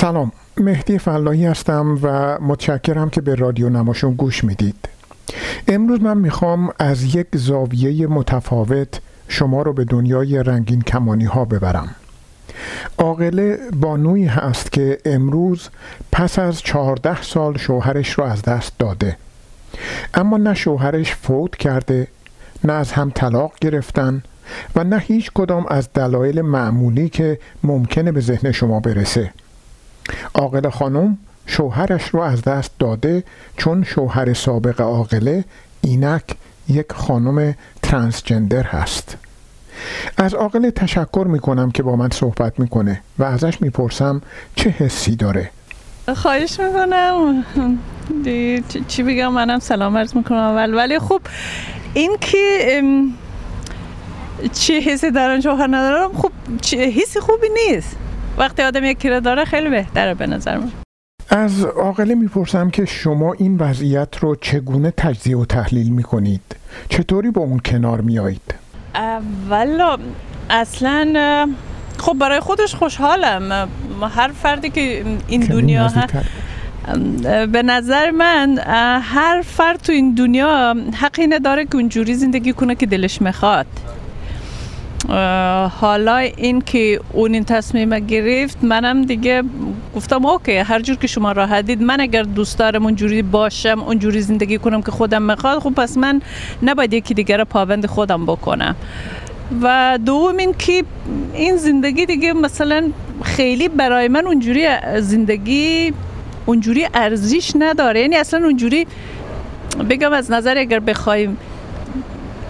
سلام مهدی فلاحی هستم و متشکرم که به رادیو نماشون گوش می‌دید. امروز من می‌خوام از یک زاویه متفاوت شما رو به دنیای رنگین کمانی ها ببرم. عاقله بانوی هست که امروز پس از چهارده سال شوهرش رو از دست داده. اما نه شوهرش فوت کرده نه از هم طلاق گرفتن و نه هیچ کدام از دلایل معمولی که ممکنه به ذهن شما برسه. عاقل خانم شوهرش رو از دست داده چون شوهر سابق عاقله اینک یک خانم ترانسجندر هست. از عاقله تشکر می‌کنم که با من صحبت می‌کنه و ازش می‌پرسم چه حسی داره. خواهش می‌کنم. چی بگم؟ منم سلام عرض می‌کنم. اول ولی خب این که چه حسی دارن شوهر ندارم خب حسی خوبی نیست. وقتی آدم یک کره داره خیلی بهتره به نظر من. از عاقله می‌پرسم که شما این وضعیت رو چگونه تجزیه و تحلیل می‌کنید؟ چطوری با اون کنار میایید والا اصلا خب برای خودش خوشحالم. هر فردی که این دنیا به نظر من هر فرد تو این دنیا حقی نداره که اونجوری زندگی کنه که دلش می‌خواد. حالا این که اون این تصمیم گرفت منم دیگه گفتم اوکی هر جور که شما راحت دید من اگر دوست دارم اونجوری باشم اونجوری زندگی کنم که خودم می‌خواد خب پس من نباید یکی دیگر پابند خودم بکنم. و دوم این که این زندگی دیگه مثلا خیلی برای من اونجوری زندگی اونجوری ارزش نداره. یعنی اصلا اونجوری بگم از نظر اگر بخوایم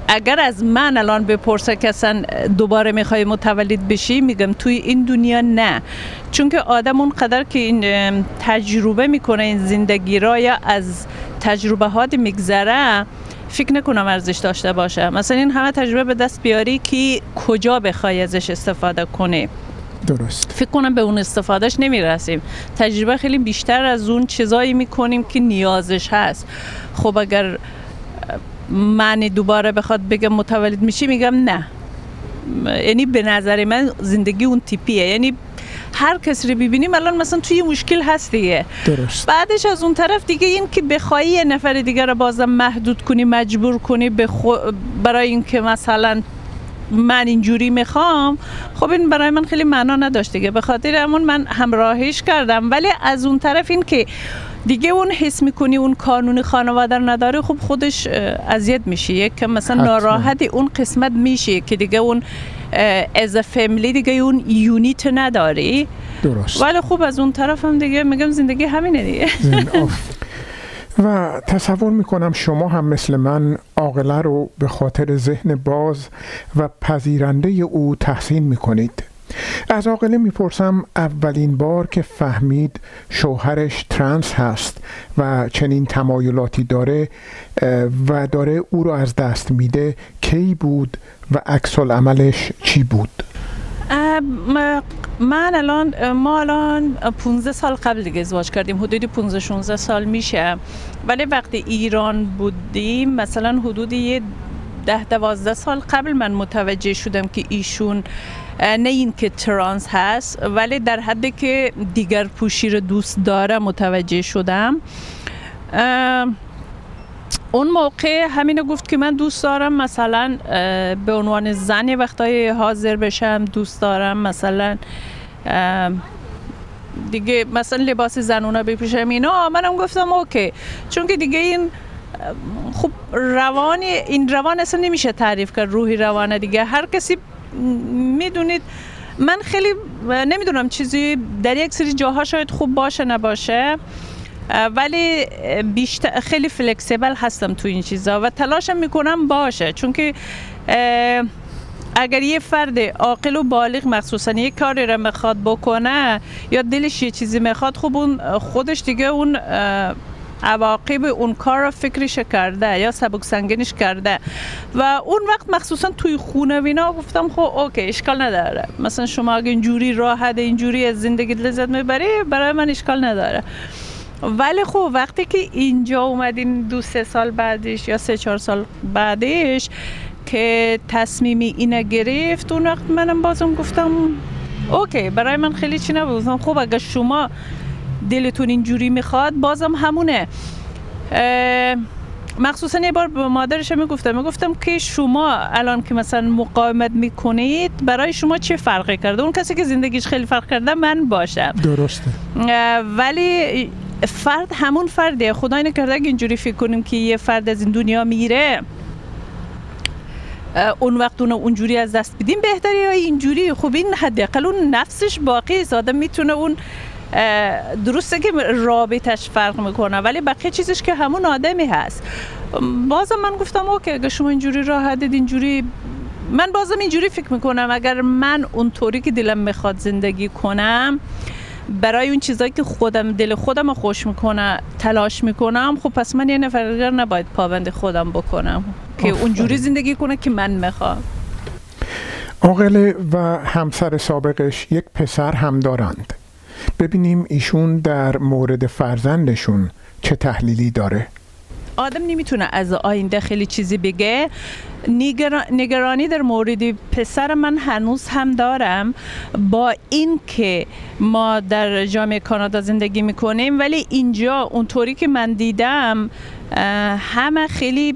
اگر از من الان بپرسه که اصلا دوباره می‌خوای متولد بشی میگم توی این دنیا نه. چون که آدم اون قدر که این تجربه می‌کنه این زندگی را یا از تجربه هات میگذره فکر نکنم ارزش داشته باشه. مثلا این همه تجربه به دست بیاری که کجا بخوای ازش استفاده کنی. درست. فکر کنم به اون استفادهش نمی‌رسیم. تجربه خیلی بیشتر از اون چیزایی می‌کنیم که نیازش هست. خب اگر من دوباره بخواد بگم متولد میشی میگم نه. یعنی به نظر من زندگی اون تیپیه. یعنی هر کسی رو ببینیم الان مثلا توی مشکل هست دیگه. درست. بعدش از اون طرف دیگه این که بخوایی یه نفر دیگه رو بازم محدود کنی مجبور کنی بخو... برای اینکه مثلا من اینجوری می‌خوام خب این برای من خیلی معنا نداشت دیگه. به خاطر همون من همراهیش کردم. ولی از اون طرف این که دیگه اون حس می‌کنی اون کانون خانواده نداره خب خودش اذیت میشه یک که مثلا ناراحت اون قسمت میشه که دیگه اون از فامیلی دیگه اون یونیت نداری. درست. ولی خوب از اون طرف هم دیگه میگم زندگی همینه دیگه. و تصور می‌کنم شما هم مثل من عاقله رو به خاطر ذهن باز و پذیرنده او تحسین می‌کنید. از عاقله می‌پرسم اولین بار که فهمید شوهرش ترنس هست و چنین تمایلاتی داره و داره او رو از دست میده کی بود و عکس عملش چی بود؟ من الان ما الان 15 سال قبل دیگه ازدواج کردیم. حدودی 15 16 سال میشه. ولی وقتی ایران بودیم مثلا حدود یه ده دوازده سال قبل من متوجه شدم که ایشون نه این که ترانس هست ولی در حدی که دیگر پوشی رو دوست داره متوجه شدم. اون موقع همینو گفت که من دوست دارم مثلا به عنوان زن وقتای حاضر بشم دوست دارم مثلا دیگه مثلا لباس زنونا بپوشم اینا. منم گفتم اوکی. چون که دیگه این خب روانی این روان اصلا نمیشه تعریف کرد روحی روانه دیگه. هر کسی می‌دونید من خیلی نمی‌دونم چیزی در یک سری جاها شاید خوب باشه نباشه. ولی بیشتر خیلی فلکسیبل هستم تو این چیزا و تلاشم می‌کنم باشه. چون که اگر یه فرد عاقل و بالغ مخصوصا یه کاری رو می‌خواد بکنه یا دلش یه چیزی می‌خواد خب اون خودش دیگه اون عواقب اون کار رو فکرش کرده یا سبک سنگینش کرده. و اون وقت مخصوصا توی خونه وینا گفتم خب اوکی اشکال نداره. مثلا شما اگه اینجوری راحت اینجوری از زندگی لذت می‌بری برای من اشکال نداره. ولی خب وقتی که اینجا اومدین دو سه سال بعدش یا سه چهار سال بعدش که تصمیمی اینه گرفت اون وقت منم بازم گفتم اوکی برای من خیلی چی نبود. خب اگر شما دلتون اینجوری می‌خواد بازم همونه. مخصوصا یه بار به مادرش می‌گفتم می‌گفتم که شما الان که مثلا مقاومت می‌کنید برای شما چه فرقی کرده؟ اون کسی که زندگیش خیلی فرق کرده من باشم. درسته. ولی فرد همون فرده. خدا کرده اگه اینجوری فکر کنیم که یه فرد از این دنیا میره اون وقت اون اونجوری از دست بدیم بهتری یا اینجوری؟ خب این حداقل اون نفسش باقی است. آدم می‌تونه اون درسته که رابطش فرق می‌کنه ولی بقیه چیزش که همون آدمی هست. بازم من گفتم اوکی اگه شما اینجوری دید اینجوری من بازم اینجوری فکر می‌کنم. اگر من اونطوری که دلم می‌خواد زندگی کنم برای اون چیزایی که خودم دل خودم خوش می‌کنه تلاش می‌کنم خب پس من یه نفر دیگر نباید پابند خودم بکنم که اونجوری زندگی کنه که من می‌خوام. آقله و همسر سابقش یک پسر هم دارند. ببینیم ایشون در مورد فرزندشون چه تحلیلی داره. آدم نمی‌تونه از آینده خیلی چیزی بگه. نگرانی در مورد پسر من هنوز هم دارم. با این که ما در جامعه کانادا زندگی می‌کنیم ولی اینجا اونطوری که من دیدم همه خیلی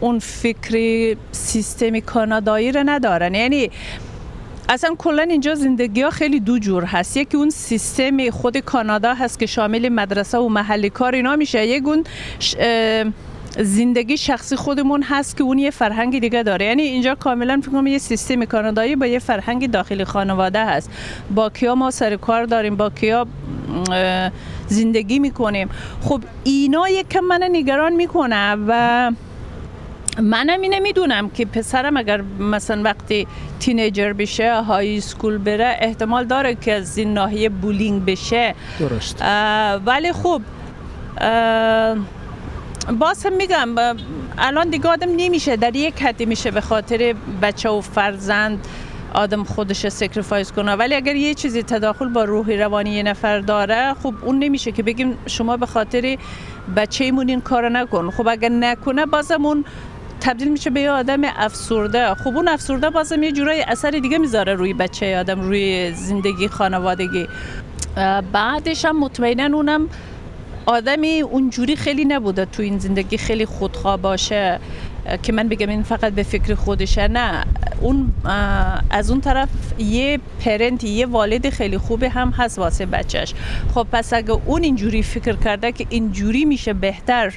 اون فکری سیستم کانادایی رو ندارن. یعنی اصلا کلا اینجا زندگی ها خیلی دو جور هست. یکی اون سیستم خود کانادا هست که شامل مدرسه و محلی کار اینا میشه. یک اون زندگی شخصی خودمون هست که اون یه فرهنگ دیگه داره. یعنی اینجا کاملا فکر کنم یه سیستم کانادایی با یه فرهنگ داخلی خانواده هست. با کیا ما سر کار داریم؟ با کیا زندگی می‌کنیم؟ خب اینا یکم منو نگران می‌کنه و منم اینه می‌دونم که پسرم اگر مثلا وقتی teenager بشه high school بره احتمال داره که از این ناحیه bullying بشه. درست. ولی خب باز هم میگم الان دیگه آدم نمیشه در یک حدی میشه به خاطر بچه و فرزند آدم خودش sacrifice کنه. ولی اگر یه چیزی تداخل با روحی روانی یه نفر داره خب اون نمیشه که بگیم شما به خاطر بچه ایمون این کار نکن. خب اگر نکنه بازم اون تبدیل میشه به یه آدم افسرده. خب اون افسرده بازم یه جورای اثر دیگه می‌ذاره روی بچه آدم روی زندگی خانوادگی. بعدش هم مطمئنا اونم آدمی اونجوری خیلی نبوده تو این زندگی خیلی خودخواه باشه که من بگم این فقط به فکر خودشه. نه اون از اون طرف یه پرنت یه والد خیلی خوبه هم هست واسه بچهش. خب پس اگه اون اینجوری فکر کرده که اینجوری میشه بهتر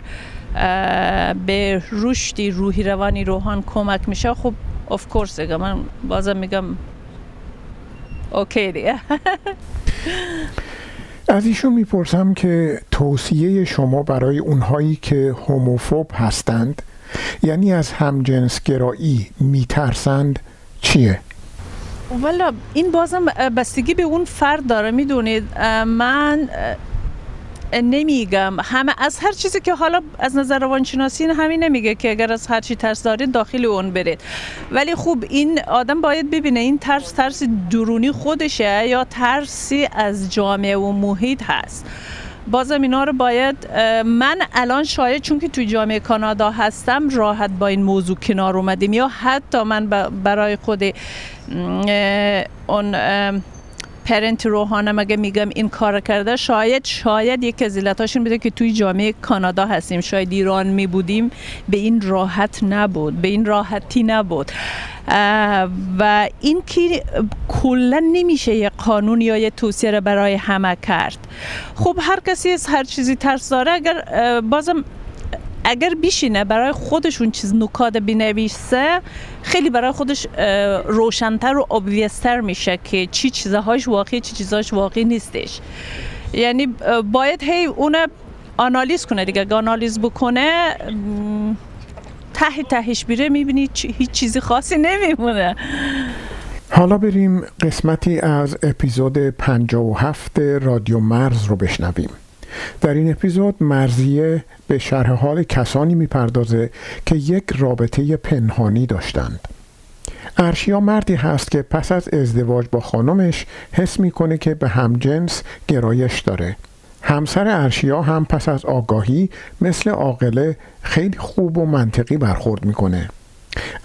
به رشدی روحی روانی روحان کمک میشه خب اف کورس من بازم میگم اوکی دیگه از ایشون می‌پرسم که توصیه شما برای اونهایی که هوموفوب هستند یعنی از همجنسگرایی میترسند چیه؟ والا این بازم بستگی به اون فرد داره می‌دونید من نمیگم. همه از هر چیزی که حالا از نظر روانشناسی همین نمیگه که اگر از هر چی ترس دارید داخل اون برید. ولی خوب این آدم باید ببینه این ترس ترس درونی خودشه یا ترسی از جامعه و محیط هست. بازم اینا رو باید من الان شاید چون که توی جامعه کانادا هستم راحت با این موضوع کنار اومدیم یا حتی من برای خود اون پرنت روحانم اگه میگم این کار کرده؟ شاید شاید یک از علتاشون بده که توی جامعه کانادا هستیم. شاید ایران می بودیم. به این راحت نبود. به این راحتی نبود. و این که کلا نمیشه یه قانون یا یه توصیه برای همه کرد. خب هر کسی از هر چیزی ترس داره. اگر بازم اگر بیشینه برای خودشون چیز نکات بنویسه خیلی برای خودش روشنتر و obviousتر میشه که چی چیزهاش واقعی چی چیزهاش واقعی نیستش. یعنی باید هی اون آنالیز کنه دیگه. آنالیز بکنه ته تهش بیره می‌بینی هیچ چیزی خاصی نمیمونه. حالا بریم قسمتی از اپیزود 57 رادیو مرز رو بشنویم. در این اپیزود مرزیه به شرح حال کسانی می‌پردازه که یک رابطه پنهانی داشتند. ارشیا مردی هست که پس از ازدواج با خانمش حس می‌کنه که به همجنس گرایش داره. همسر ارشیا هم پس از آگاهی مثل عاقله خیلی خوب و منطقی برخورد می‌کنه.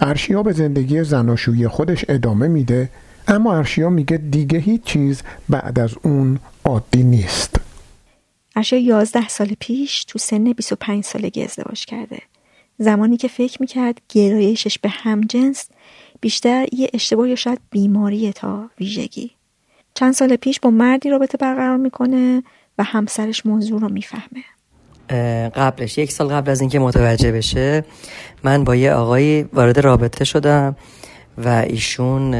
ارشیا به زندگی زناشویی خودش ادامه میده اما ارشیا میگه دیگه هیچ چیز بعد از اون عادی نیست. ارشیا 11 سال پیش تو سن 25 سالگی ازدواج کرده. زمانی که فکر می‌کرد گرایشش به همجنس بیشتر یه اشتباه یا شاید بیماریه تا ویژگی. چند سال پیش با مردی رابطه برقرار می‌کنه و همسرش موضوع رو می‌فهمه. قبلش یک سال قبل از اینکه متوجه بشه من با یه آقایی وارد رابطه شدم و ایشون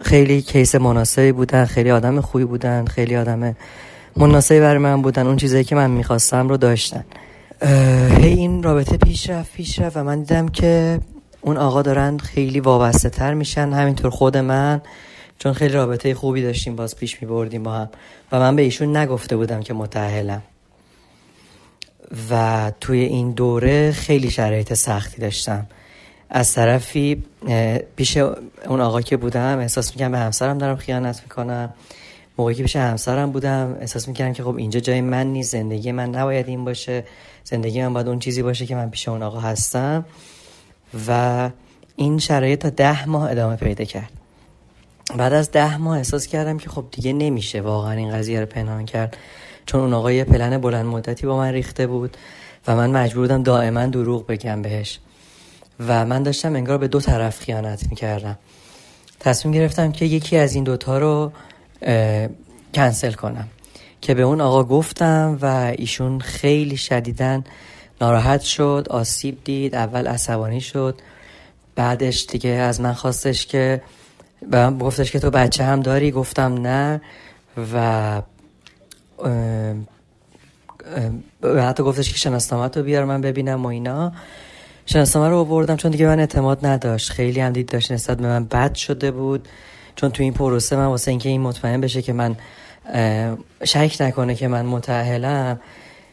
خیلی کیس مناسبی بودن خیلی آدم خوبی بودن خیلی آدم مناسبی برای من بودن. اون چیزایی که من می‌خواستم رو داشتن. هی این رابطه پیش رفت پیش رفت و من دیدم که اون آقا دارن خیلی وابسته تر میشن. همینطور خود من چون خیلی رابطه خوبی داشتیم باز پیش میبردیم با هم. و من به ایشون نگفته بودم که متحلم و توی این دوره خیلی شرایط سختی داشتم. از طرفی پیش اون آقا که بودم احساس می‌کنم به همسرم دارم خیانت می‌کنم. موقعی که پیش همسرم بودم احساس می‌کردم که خب اینجا جای من نیست زندگی من نباید این باشه زندگی من باید اون چیزی باشه که من پیش اون آقا هستم. و این شرایط تا ده ماه ادامه پیدا کرد. بعد از ده ماه احساس کردم که خب دیگه نمیشه واقعا این قضیه رو پنهان کرد. چون اون آقا یه پلن بلند مدتی با من ریخته بود و من مجبور بودم دائما دروغ بگم بهش. و من داشتم انگار به دو طرف خیانت می‌کردم. تصمیم گرفتم که یکی از این دوتا رو کنسل کنم. که به اون آقا گفتم و ایشون خیلی شدیدن ناراحت شد آسیب دید اول عصبانی شد بعدش دیگه از من خواستش که به من گفتش که تو بچه هم داری؟ گفتم نه و حتی گفتش که شناسنامه رو بیار من ببینم و اینا. شناسنامه رو آوردم چون دیگه من اعتماد نداشت. خیلی هم دید داشت نسبت به من بد شده بود. چون تو این پروسه من واسه اینکه این مطمئن بشه که من شک نکنه که من متأهلم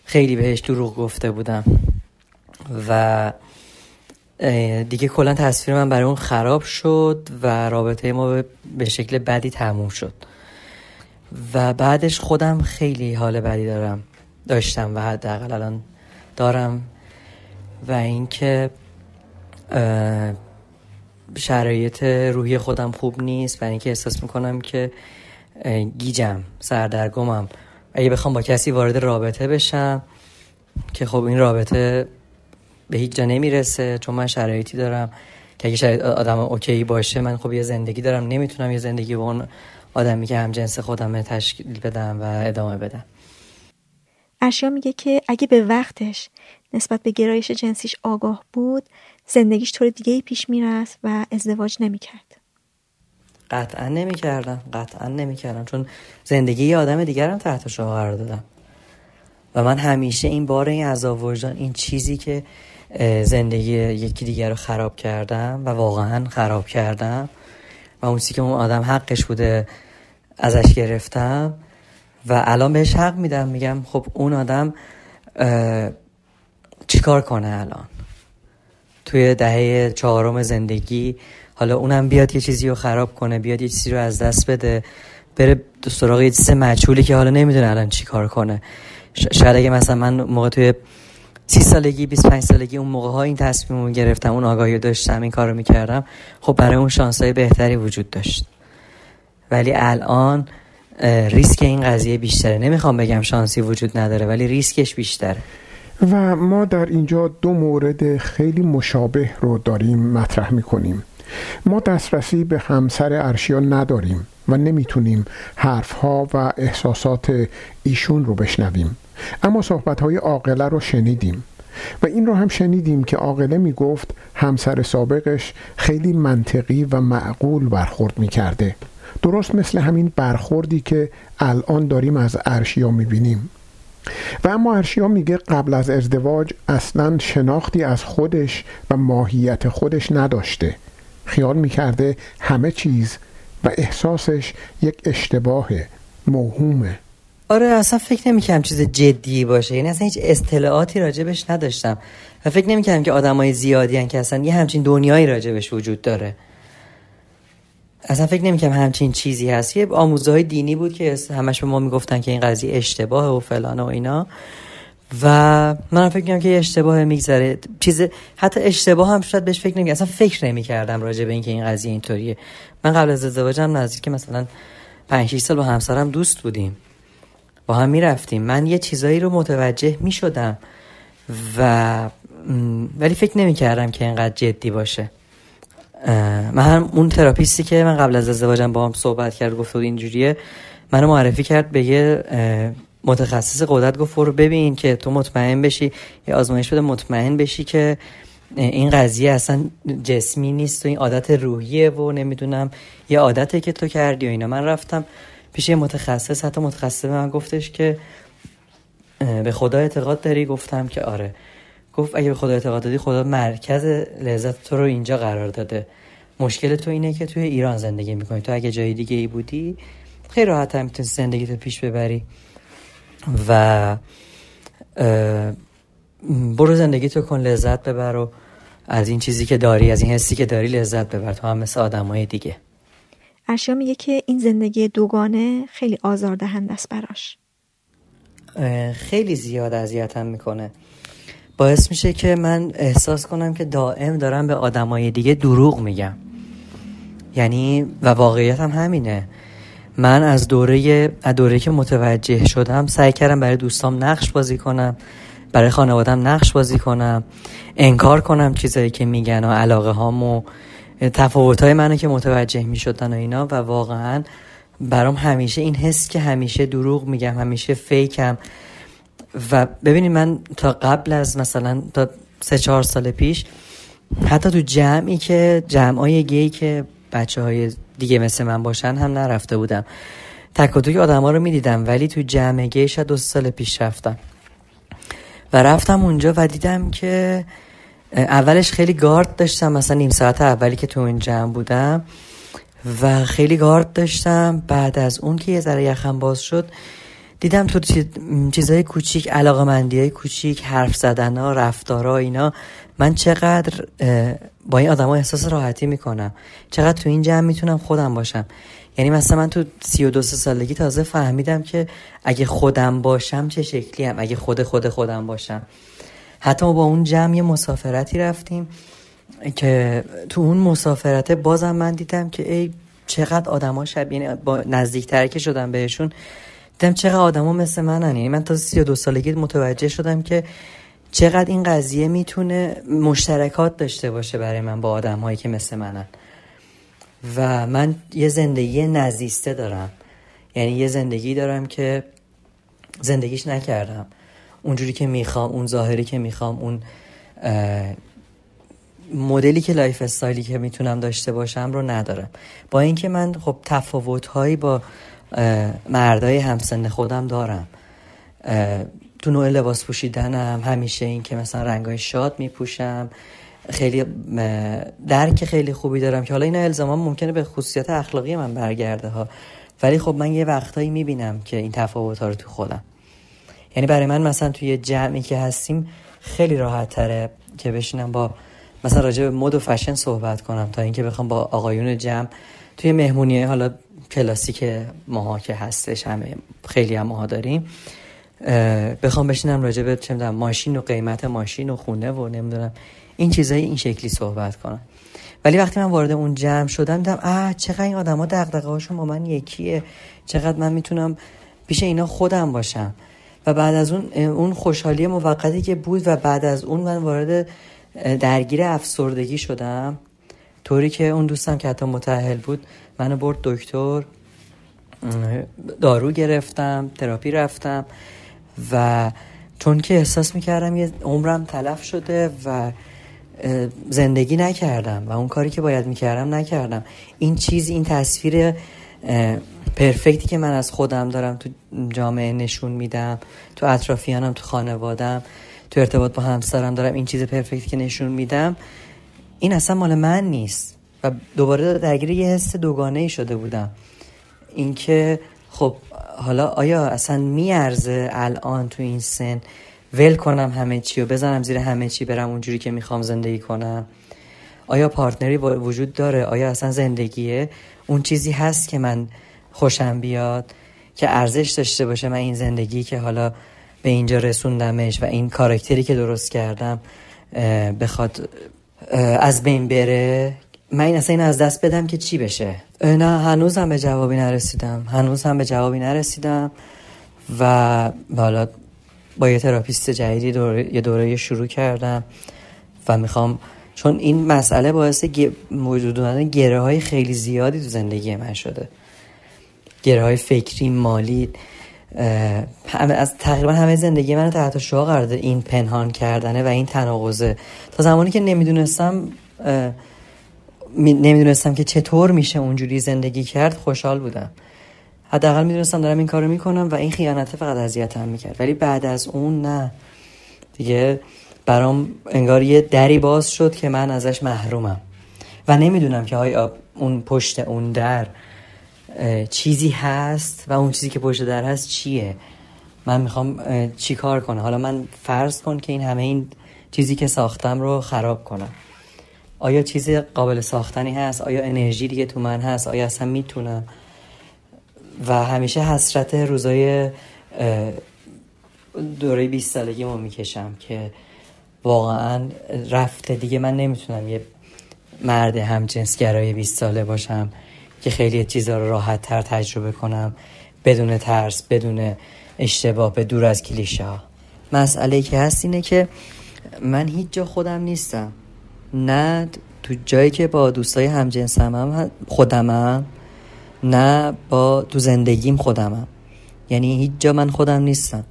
خیلی بهش دروغ گفته بودم. و دیگه کلا تصویر من برای اون خراب شد و رابطه ما به شکل بدی تموم شد. و بعدش خودم خیلی حال بدی دارم داشتم و حداقل الان دارم. و اینکه شرایط روحی خودم خوب نیست و اینکه احساس می‌کنم که گیجم سردرگمم. اگه بخوام با کسی وارد رابطه بشم که خب این رابطه به هیچ جا نمی‌رسه چون من شرایطی دارم که اگه شرایط آدم اوکی باشه من خب یه زندگی دارم نمی‌تونم یه زندگی با اون آدمی که هم جنس خودم تشکیل بدم و ادامه بدم. اشیا میگه که اگه به وقتش نسبت به گرایش جنسیش آگاه بود زندگیش طور دیگه پیش می‌رفت و ازدواج نمی‌کرد. قطعا نمی‌کردم قطعا نمی‌کردم چون زندگی یه آدم دیگرم تحت شما قرار دادم. و من همیشه این بار این عذاب وجدان این چیزی که زندگی یکی دیگر رو خراب کردم و واقعا خراب کردم و اون که اون آدم حقش بوده ازش گرفتم و الان بهش حق میدم میگم خب اون آدم چیکار کنه الان؟ توی دهه چهارم زندگی حالا اونم بیاد یه چیزی رو خراب کنه بیاد یه چیزی رو از دست بده بره سراغ یه چیز مجهولی که حالا نمی‌دونه الان چی کار کنه شاید اگه مثلا من موقع توی سی سالگی 25 سالگی اون موقع ها این تصمیم رو گرفتم اون آگاهی داشتم این کار رو می‌کردم خب برای اون شانس های بهتری وجود داشت. ولی الان ریسک این قضیه بیشتره. نمی‌خوام بگم شانسی وجود نداره ولی ریسکش بیشتره. و ما در اینجا دو مورد خیلی مشابه رو داریم مطرح می‌کنیم. ما دسترسی به همسر ارشیا نداریم و نمی‌تونیم حرفها و احساسات ایشون رو بشنویم. اما صحبت های عاقله رو شنیدیم و این رو هم شنیدیم که عاقله می‌گفت همسر سابقش خیلی منطقی و معقول برخورد می‌کرده. درست مثل همین برخوردی که الان داریم از ارشیا می‌بینیم. و اما ارشیا میگه قبل از ازدواج اصلا شناختی از خودش و ماهیت خودش نداشته. خیال می‌کرده همه چیز و احساسش یک اشتباه موهومه. آره اصلا فکر نمی‌کردم چیز جدی باشه. یعنی اصلا هیچ اطلاعاتی راجبش نداشتم. و فکر نمی‌کردم که آدمای زیادی هن که اصلا یه همچین دنیایی راجبش وجود داره. اصلا فکر نمی‌کنم همچین چیزی هست. یه آموزه های دینی بود که همش به ما می‌گفتن که این قضیه اشتباه و فلان و اینا. و من فکر کنم که اشتباه میگذره. چیز حتی اشتباه هم شاید بهش فکر نمی اصلا فکر نمی کردم راجع به اینکه این قضیه اینطوریه. من قبل از ازدواجم نزدیک مثلا 5 6 سال با همسرم دوست بودیم. با هم می‌رفتیم. من یه چیزایی رو متوجه می شدم و ولی فکر نمی کردم که اینقدر جدی باشه. من هم اون تراپیستی که من قبل از ازدواجم با هم صحبت کرد گفت اینجوریه منو معرفی کرد به یه متخصص قدرت گفت رو ببین که تو مطمئن بشی یه آزمایش بده مطمئن بشی که این قضیه اصلا جسمی نیست و این عادت روحیه و نمی‌دونم یه عادته که تو کردی و اینا. من رفتم پیش یه متخصص حتی متخصص من گفتش که به خدا اعتقاد داری؟ گفتم که آره. گفت اگه به خدا اعتقاد دادی خدا مرکز لذت تو رو اینجا قرار داده. مشکل تو اینه که توی ایران زندگی می‌کنی. تو اگه جای دیگه ای بودی خیلی راحت هم می‌تونی زندگی تو پیش ببری. و برو زندگی تو کن لذت ببر و از این چیزی که داری از این حسی که داری لذت ببر. تو هم مثل آدمای دیگه. ارشیا میگه که این زندگی دوگانه خیلی آزاردهنده است براش. خیلی زیاد اذیتم می‌کنه. باعث میشه که من احساس کنم که دائم دارم به آدمای دیگه دروغ میگم. یعنی و واقعیت هم همینه. من از دوره از دوره که متوجه شدم سعی کردم برای دوستام نقش بازی کنم برای خانوادم نقش بازی کنم انکار کنم چیزایی که میگن و علاقه هام و تفاوت های منو که متوجه می‌شدن و اینا. و واقعا برام همیشه این حس که همیشه دروغ میگم همیشه فیکم و ببینید من تا قبل از مثلا تا سه چهار سال پیش حتی تو جمعی که جمعای گی که بچه های دیگه مثل من باشن هم نرفته بودم. تک و آدم ها رو می‌دیدم ولی تو جمع گی شاید دو سال پیش رفتم. و رفتم اونجا و دیدم که اولش خیلی گارد داشتم مثلا نیم ساعت اولی که تو این جمع بودم. و خیلی گارد داشتم. بعد از اون که یه ذره یخم باز شد دیدم تو چیزای کوچیک علاقه مندی های کوچیک حرف زدن ها رفتارا اینا. من چقدر با این آدم ها احساس راحتی می‌کنم. چقدر تو این جمع می‌تونم خودم باشم. یعنی مثلا من تو سی و دو سالگی تازه فهمیدم که اگه خودم باشم چه شکلی هم اگه خود خود خودم باشم. حتی ما با اون جمع یه مسافرتی رفتیم که تو اون مسافرته بازم من دیدم که ای چقدر آدما شبیه یعنی با نزدیکتر که شدم بهشون دیدم چقدر آدما مثل منن. یعنی من تا 32 سالگی متوجه شدم که چقدر این قضیه می‌تونه مشترکات داشته باشه برای من با آدم هایی که مثل منن. و من یه زندگی نزیسته دارم. یعنی یه زندگی دارم که زندگیش نکردم. اونجوری که می‌خوام اون ظاهری که می‌خوام اون مدلی که lifestyle ی که می‌تونم داشته باشم رو ندارم. با اینکه من خب تفاوت با مردای همسن خودم دارم. تو نوع لباس پوشیدنم همیشه این که مثلا رنگای شاد میپوشم. خیلی درک خیلی خوبی دارم که حالا این الزاما ممکنه به خصوصیت اخلاقی من برگرده ها. ولی خب من یه وقتایی می‌بینم که این تفاوت ها رو تو خودم. یعنی برای من مثلا توی جمعی که هستیم خیلی راحت تره که بشینم با مثلا راجع به مد و فشن صحبت کنم تا اینکه بخوام با آقایون جمع توی مهمونی حالا کلاسیک ماها که هستش همه خیلی هم ماها داریم بخوام بشینم راجع به چه ماشین و قیمت ماشین و خونه و نمی‌دونم این چیزای این شکلی صحبت کنم. ولی وقتی من وارد اون جمع شدم دیدم اه چقدر این آدما دغدغه هاشون با من یکیه چقدر من می‌تونم پیش اینا خودم باشم. و بعد از اون اون خوشحالی موقتی که بود و بعد از اون من وارد درگیر افسردگی شدم. طوری که اون دوستم که حتی متأهل بود منو برد دکتر دارو گرفتم تراپی رفتم و چون که احساس می‌کردم یه عمرم تلف شده و زندگی نکردم و اون کاری که باید می‌کردم نکردم. این چیز این تصویر پرفکتی که من از خودم دارم تو جامعه نشون میدم تو اطرافیانم تو خانوادم تو ارتباط با همسرم دارم این چیز پرفکتی که نشون میدم این اصلا مال من نیست. و دوباره درگیر یه حس دوگانه شده بودم. اینکه خب حالا آیا اصلا میارزه الان تو این سن ول کنم همه چی و بزنم زیر همه چی برم اونجوری که می‌خوام زندگی کنم؟ آیا پارتنری وجود داره؟ آیا اصلا زندگیه؟ اون چیزی هست که من خوشم بیاد که ارزش داشته باشه من این زندگی که حالا به اینجا رسوندمش و این character ی که درست کردم بخواد از بین بره؟ من این اصلا این از دست بدم که چی بشه؟ نه هنوز هم به جوابی نرسیدم. هنوز هم به جوابی نرسیدم و حالا با یه تراپیست جدیدی دوره، یه دوره شروع کردم و می‌خوام چون این مسئله باعث موجود اومدن گره های خیلی زیادی تو زندگی من شده. گره های فکری مالی از تقریبا همه زندگی من تحت شعا قرار این پنهان کردنه و این تناقضه. تا زمانی که نمی‌دونستم نمی‌دونستم که چطور میشه اونجوری زندگی کرد خوشحال بودم. حداقل می‌دونستم دارم این کارو می‌کنم و این خیانته فقط اذیتم می‌کرد. ولی بعد از اون نه. دیگه برام انگار یه دری باز شد که من ازش محرومم. و نمی‌دونم که های اون پشت اون در چیزی هست و اون چیزی که پشت در هست چیه؟ من می‌خوام چی کار کنم؟ حالا من فرض کن که این همه این چیزی که ساختم رو خراب کنم. آیا چیزی قابل ساختنی هست؟ آیا انرژی دیگه تو من هست؟ آیا اصلا می‌تونم؟ و همیشه حسرت روزای دوره 20 سالگی ما می‌کشم که واقعا رفته. دیگه من نمی‌تونم یه مرد همجنسگرای 20 ساله باشم. که خیلی چیزها رو راحت تر تجربه کنم بدون ترس بدون اشتباه به دور از کلیشه ها مسئله که هست اینه که من هیچ جا خودم نیستم. نه تو جایی که با دوستای همجنسم هم خودمم نه با تو زندگیم خودمم. یعنی هیچ جا من خودم نیستم.